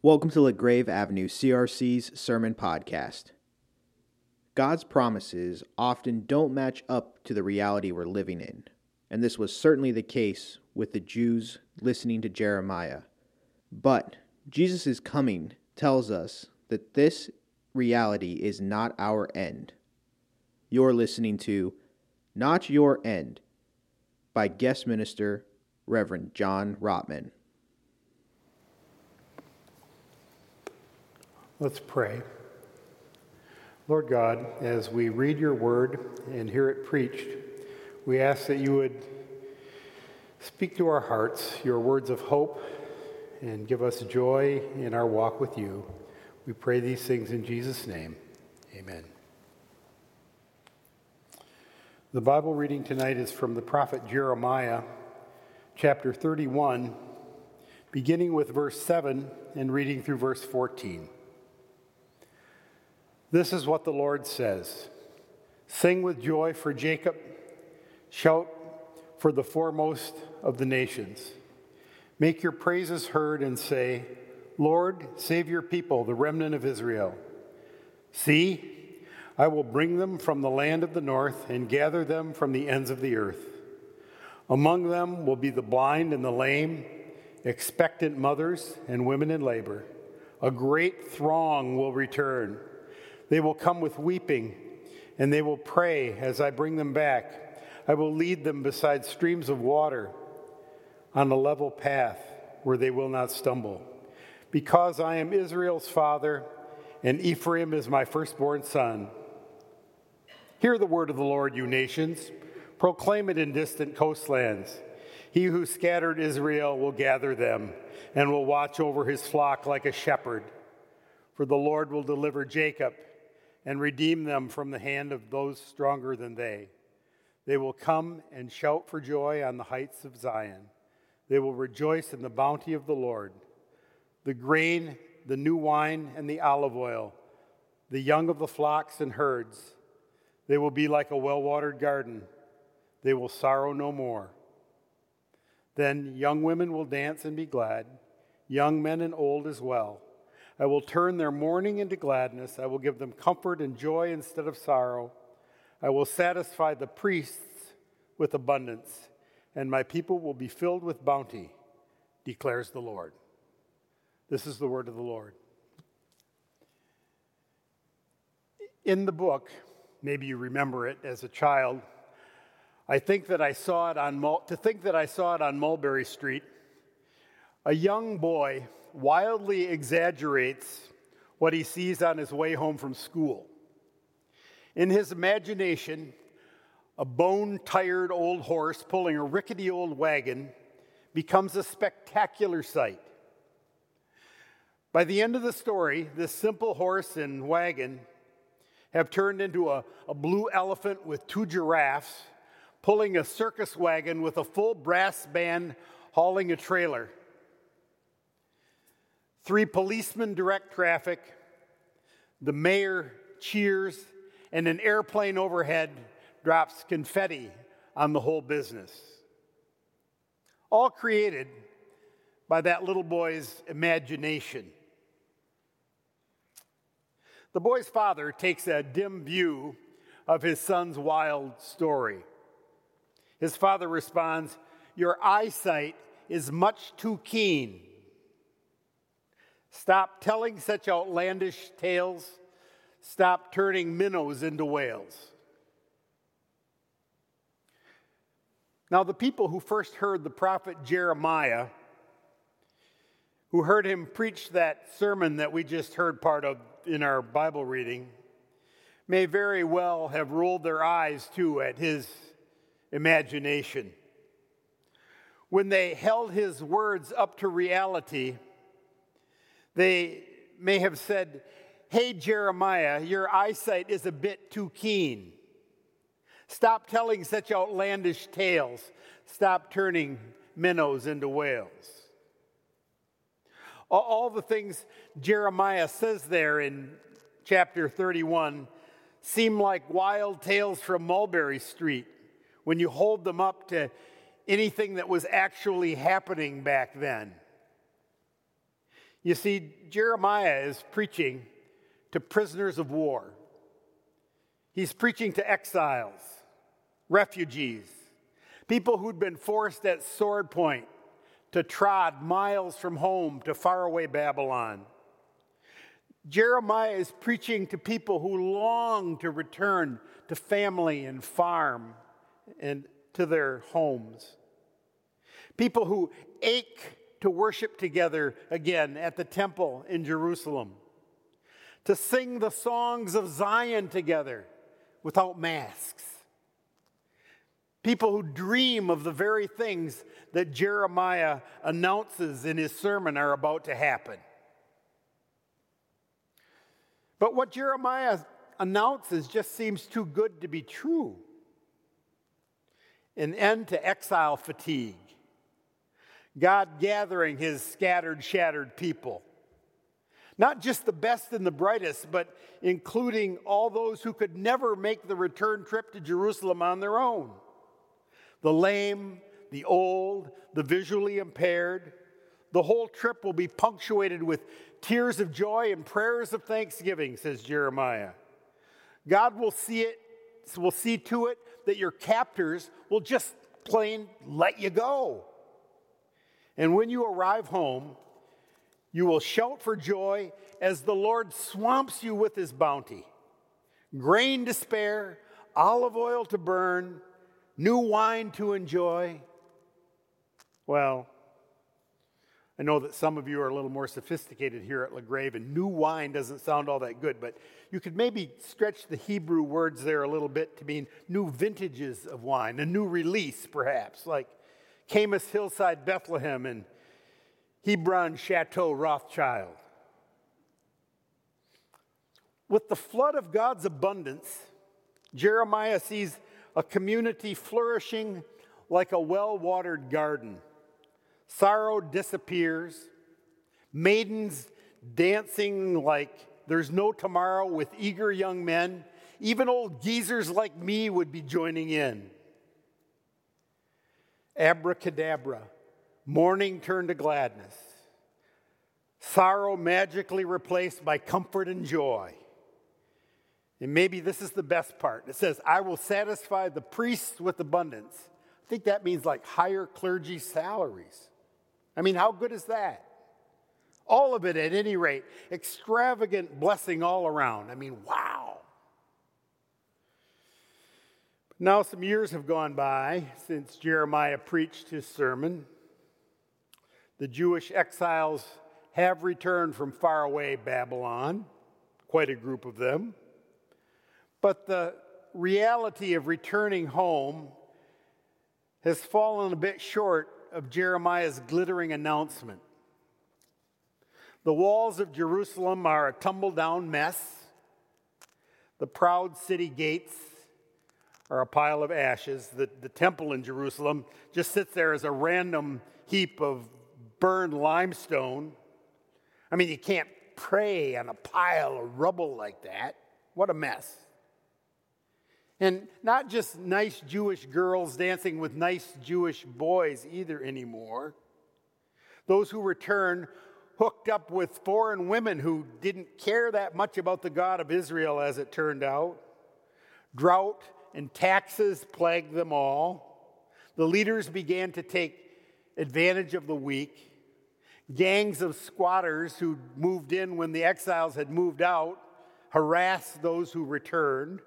Welcome to LaGrave Avenue CRC's Sermon Podcast. God's promises often don't match up to the reality we're living in, and this was certainly the case with the Jews listening to Jeremiah. But Jesus' coming tells us that this reality is not our end. You're listening to Not Your End by guest minister Reverend John Rotman. Let's pray. Lord God, as we read your word and hear it preached, we ask that you would speak to our hearts your words of hope and give us joy in our walk with you. We pray these things in Jesus' name. Amen. The Bible reading tonight is from the prophet Jeremiah, chapter 31, beginning with verse 7 and reading through verse 14. This is what the Lord says Sing with joy for Jacob, shout for the foremost of the nations. Make your praises heard and say, Lord, save your people, the remnant of Israel. See, I will bring them from the land of the north and gather them from the ends of the earth. Among them will be the blind and the lame, expectant mothers and women in labor. A great throng will return they will come with weeping, and they will pray as I bring them back. I will lead them beside streams of water on a level path where they will not stumble. Because I am Israel's father, and Ephraim is my firstborn son. Hear the word of the Lord, you nations. Proclaim it in distant coastlands. He who scattered Israel will gather them and will watch over his flock like a shepherd. For the Lord will deliver Jacob and redeem them from the hand of those stronger than they. They will come and shout for joy on the heights of Zion. They will rejoice in the bounty of the Lord. The grain, the new wine, and the olive oil, the young of the flocks and herds. They will be like a well watered garden. They will sorrow no more. Then young women will dance and be glad, young men and old as well. I will turn their mourning into gladness. I will give them comfort and joy instead of sorrow. I will satisfy the priests with abundance, and my people will be filled with bounty, declares the Lord. This is the word of the Lord. In the book, maybe you remember it as a child, I think that I saw it on to think that I saw it on Mulberry Street. A young boy wildly exaggerates what he sees on his way home from school. In his imagination, a bone tired old horse pulling a rickety old wagon becomes a spectacular sight. By the end of the story, this simple horse and wagon have turned into a, a blue elephant with two giraffes pulling a circus wagon with a full brass band hauling a trailer. Three policemen direct traffic, the mayor cheers, and an airplane overhead drops confetti on the whole business. All created by that little boy's imagination. The boy's father takes a dim view of his son's wild story. His father responds, Your eyesight is much too keen Stop telling such outlandish tales. Stop turning minnows into whales. Now, the people who first heard the prophet Jeremiah, who heard him preach that sermon that we just heard part of in our Bible reading, may very well have rolled their eyes too at his imagination. When they held his words up to reality, they may have said, Hey, Jeremiah, your eyesight is a bit too keen. Stop telling such outlandish tales. Stop turning minnows into whales. All the things Jeremiah says there in chapter 31 seem like wild tales from Mulberry Street when you hold them up to anything that was actually happening back then. You see, Jeremiah is preaching to prisoners of war. He's preaching to exiles, refugees, people who'd been forced at sword point to trod miles from home to faraway Babylon. Jeremiah is preaching to people who long to return to family and farm and to their homes. People who ache to worship together again at the temple in Jerusalem, to sing the songs of Zion together without masks. People who dream of the very things that Jeremiah announces in his sermon are about to happen. But what Jeremiah announces just seems too good to be true. An end to exile fatigue, God gathering his scattered, shattered people. Not just the best and the brightest, but including all those who could never make the return trip to Jerusalem on their own the lame, the old, the visually impaired. The whole trip will be punctuated with tears of joy and prayers of thanksgiving, says Jeremiah. God will see it, will see to it that your captors will just plain let you go. And when you arrive home, you will shout for joy as the Lord swamps you with his bounty. Grain to spare, olive oil to burn, new wine to enjoy. Well, I know that some of you are a little more sophisticated here at LaGrave, and new wine doesn't sound all that good, but you could maybe stretch the Hebrew words there a little bit to mean new vintages of wine, a new release, perhaps, like Caymus Hillside Bethlehem and Hebron Chateau Rothschild. With the flood of God's abundance, Jeremiah sees a community flourishing like a well watered garden Sorrow disappears. Maidens dancing like there's no tomorrow with eager young men. Even old geezers like me would be joining in. Abracadabra, mourning turned to gladness. Sorrow magically replaced by comfort and joy. And maybe this is the best part. It says, I will satisfy the priests with abundance. I think that means like higher clergy salaries. I mean, how good is that? All of it, at any rate, extravagant blessing all around. I mean, wow. Now, some years have gone by since Jeremiah preached his sermon. The Jewish exiles have returned from faraway Babylon, quite a group of them. But the reality of returning home has fallen a bit short of Jeremiah's glittering announcement. The walls of Jerusalem are a tumble down mess. The proud city gates are a pile of ashes. The, the temple in Jerusalem just sits there as a random heap of burned limestone. I mean, you can't pray on a pile of rubble like that. What a mess. And not just nice Jewish girls dancing with nice Jewish boys either anymore. Those who return hooked up with foreign women who didn't care that much about the God of Israel, as it turned out. Drought and taxes plagued them all. The leaders began to take advantage of the weak. Gangs of squatters who moved in when the exiles had moved out harassed those who returned.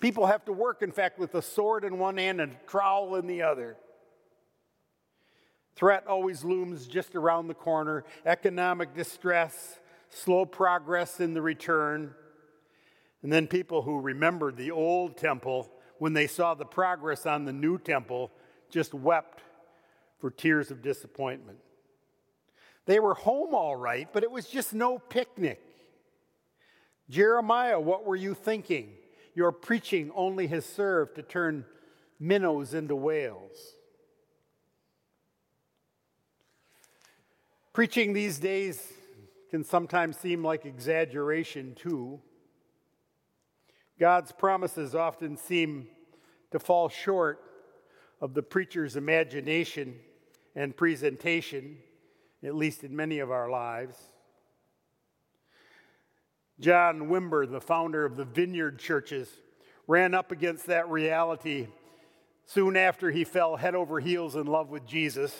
People have to work, in fact, with a sword in one hand and a trowel in the other. Threat always looms just around the corner economic distress, slow progress in the return. And then people who remembered the old temple, when they saw the progress on the new temple, just wept for tears of disappointment. They were home all right, but it was just no picnic. Jeremiah, what were you thinking? your preaching only has served to turn minnows into whales. Preaching these days can sometimes seem like exaggeration, too. God's promises often seem to fall short of the preacher's imagination and presentation, at least in many of our lives. John Wimber, the founder of the Vineyard Churches, ran up against that reality soon after he fell head over heels in love with Jesus.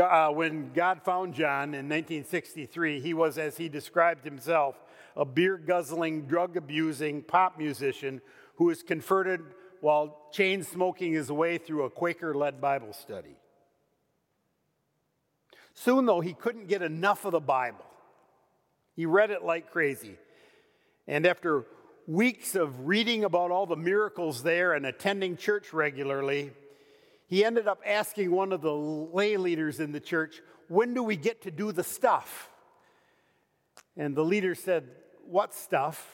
Uh, when God found John in 1963, he was, as he described himself, a beer guzzling, drug abusing pop musician who was converted while chain smoking his way through a Quaker led Bible study. Soon, though, he couldn't get enough of the Bible. He read it like crazy. And after weeks of reading about all the miracles there and attending church regularly, he ended up asking one of the lay leaders in the church, When do we get to do the stuff? And the leader said, What stuff?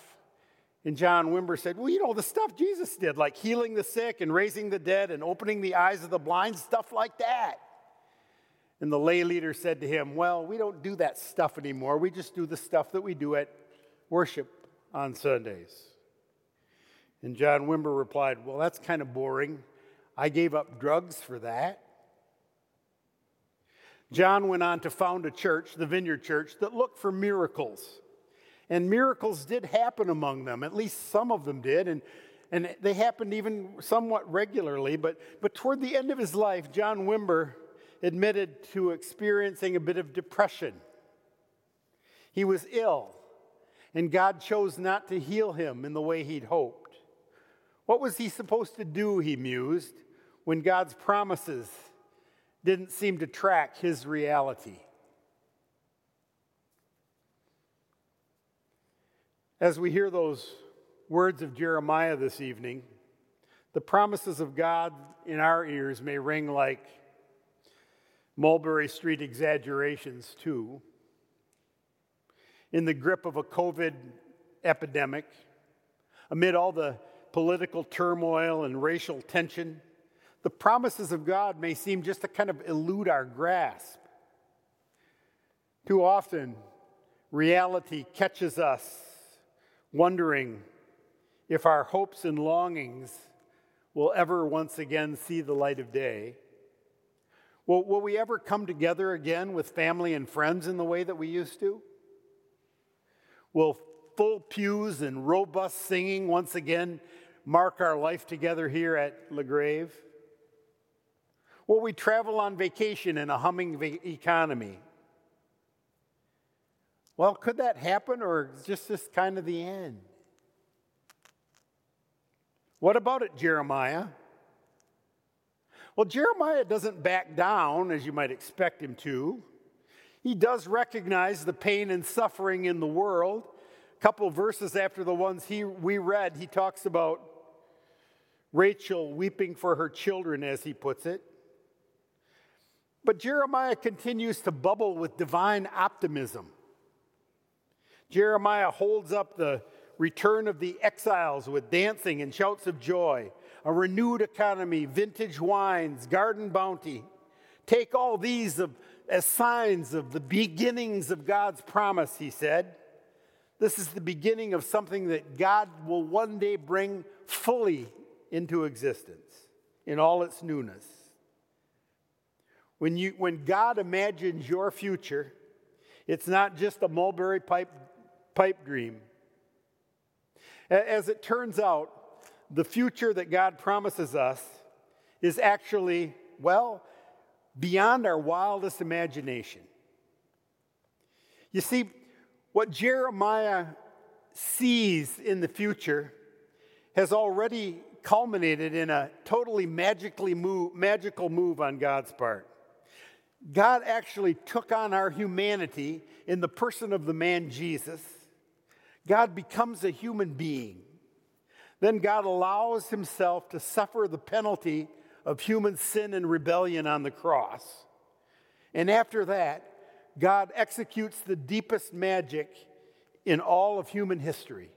And John Wimber said, Well, you know, the stuff Jesus did, like healing the sick and raising the dead and opening the eyes of the blind, stuff like that. And the lay leader said to him, Well, we don't do that stuff anymore. We just do the stuff that we do at worship on Sundays. And John Wimber replied, Well, that's kind of boring. I gave up drugs for that. John went on to found a church, the Vineyard Church, that looked for miracles. And miracles did happen among them, at least some of them did. And, and they happened even somewhat regularly. But, but toward the end of his life, John Wimber admitted to experiencing a bit of depression. He was ill, and God chose not to heal him in the way he'd hoped. What was he supposed to do, he mused, when God's promises didn't seem to track his reality? As we hear those words of Jeremiah this evening, the promises of God in our ears may ring like Mulberry Street exaggerations, too. In the grip of a COVID epidemic, amid all the political turmoil and racial tension, the promises of God may seem just to kind of elude our grasp. Too often, reality catches us wondering if our hopes and longings will ever once again see the light of day. Will, will we ever come together again with family and friends in the way that we used to? Will full pews and robust singing once again mark our life together here at LaGrave? Will we travel on vacation in a humming economy? Well, could that happen or just this kind of the end? What about it, Jeremiah? Well, Jeremiah doesn't back down as you might expect him to. He does recognize the pain and suffering in the world. A couple verses after the ones he, we read, he talks about Rachel weeping for her children, as he puts it. But Jeremiah continues to bubble with divine optimism. Jeremiah holds up the return of the exiles with dancing and shouts of joy a renewed economy, vintage wines, garden bounty. Take all these of, as signs of the beginnings of God's promise, he said. This is the beginning of something that God will one day bring fully into existence in all its newness. When, you, when God imagines your future, it's not just a mulberry pipe, pipe dream. As it turns out, the future that God promises us is actually, well, beyond our wildest imagination. You see, what Jeremiah sees in the future has already culminated in a totally magically move, magical move on God's part. God actually took on our humanity in the person of the man Jesus. God becomes a human being. Then God allows himself to suffer the penalty of human sin and rebellion on the cross. And after that, God executes the deepest magic in all of human history.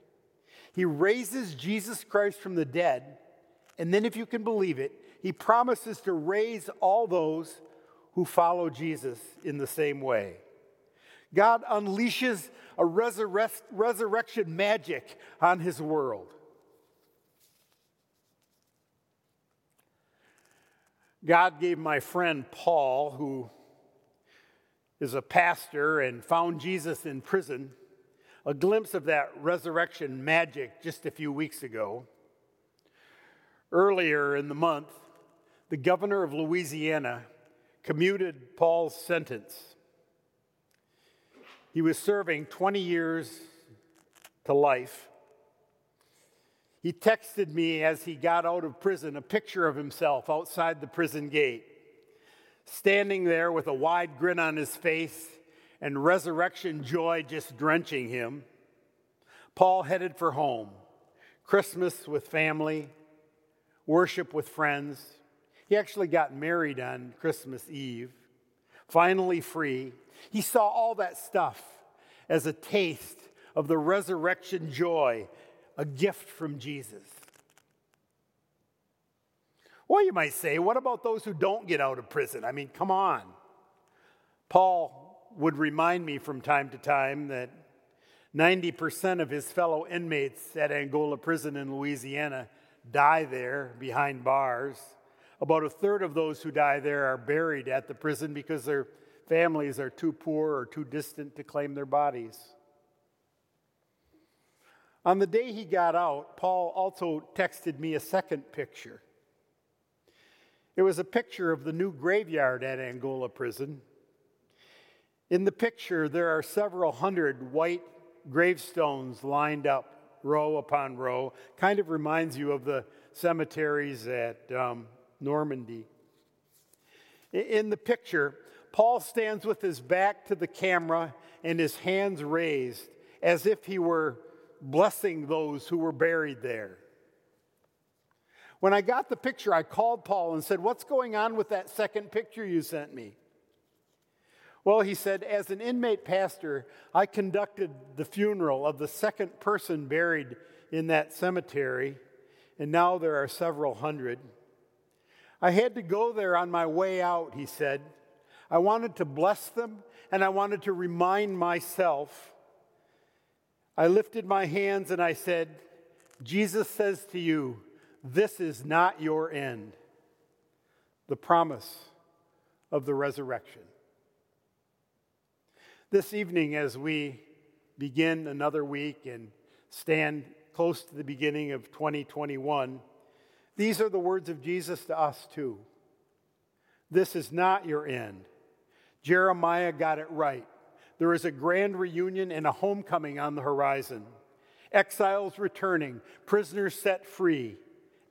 He raises Jesus Christ from the dead, and then, if you can believe it, he promises to raise all those who follow Jesus in the same way. God unleashes a resurrection magic on his world. God gave my friend Paul, who is a pastor and found Jesus in prison, a glimpse of that resurrection magic just a few weeks ago. Earlier in the month, the governor of Louisiana commuted Paul's sentence. He was serving 20 years to life. He texted me as he got out of prison a picture of himself outside the prison gate, standing there with a wide grin on his face and resurrection joy just drenching him. Paul headed for home, Christmas with family, worship with friends. He actually got married on Christmas Eve, finally free. He saw all that stuff as a taste of the resurrection joy, a gift from Jesus. Well, you might say, what about those who don't get out of prison? I mean, come on. Paul would remind me from time to time that 90% of his fellow inmates at Angola Prison in Louisiana die there behind bars. About a third of those who die there are buried at the prison because their families are too poor or too distant to claim their bodies. On the day he got out, Paul also texted me a second picture. It was a picture of the new graveyard at Angola Prison. In the picture, there are several hundred white gravestones lined up, row upon row. Kind of reminds you of the cemeteries at um, Normandy. In the picture, Paul stands with his back to the camera and his hands raised as if he were blessing those who were buried there. When I got the picture, I called Paul and said, What's going on with that second picture you sent me? Well, he said, as an inmate pastor, I conducted the funeral of the second person buried in that cemetery, and now there are several hundred. I had to go there on my way out, he said. I wanted to bless them, and I wanted to remind myself. I lifted my hands and I said, Jesus says to you, this is not your end. The promise of the resurrection. This evening, as we begin another week and stand close to the beginning of 2021, these are the words of Jesus to us too. This is not your end. Jeremiah got it right. There is a grand reunion and a homecoming on the horizon. Exiles returning, prisoners set free,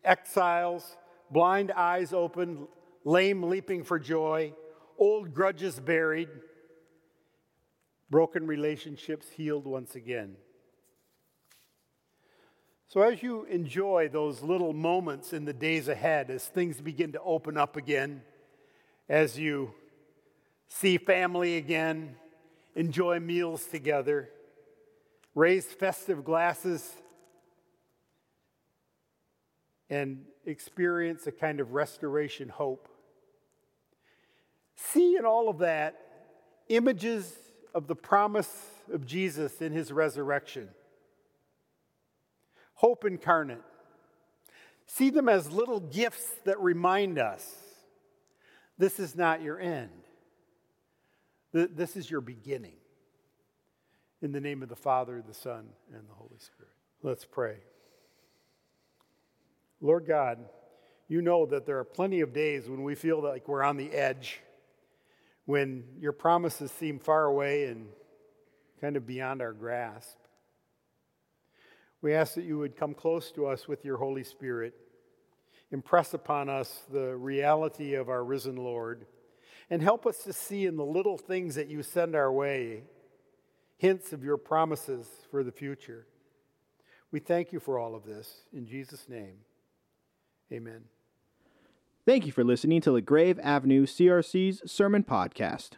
exiles, blind eyes open, lame leaping for joy, old grudges buried broken relationships healed once again. So, as you enjoy those little moments in the days ahead, as things begin to open up again, as you see family again, enjoy meals together, raise festive glasses, and experience a kind of restoration hope. See in all of that images of the promise of Jesus in his resurrection. Hope incarnate. See them as little gifts that remind us this is not your end, this is your beginning. In the name of the Father, the Son, and the Holy Spirit. Let's pray. Lord God, you know that there are plenty of days when we feel like we're on the edge when your promises seem far away and kind of beyond our grasp. We ask that you would come close to us with your Holy Spirit, impress upon us the reality of our risen Lord, and help us to see in the little things that you send our way hints of your promises for the future. We thank you for all of this. In Jesus' name, amen. Thank you for listening to LaGrave Avenue CRC's Sermon Podcast.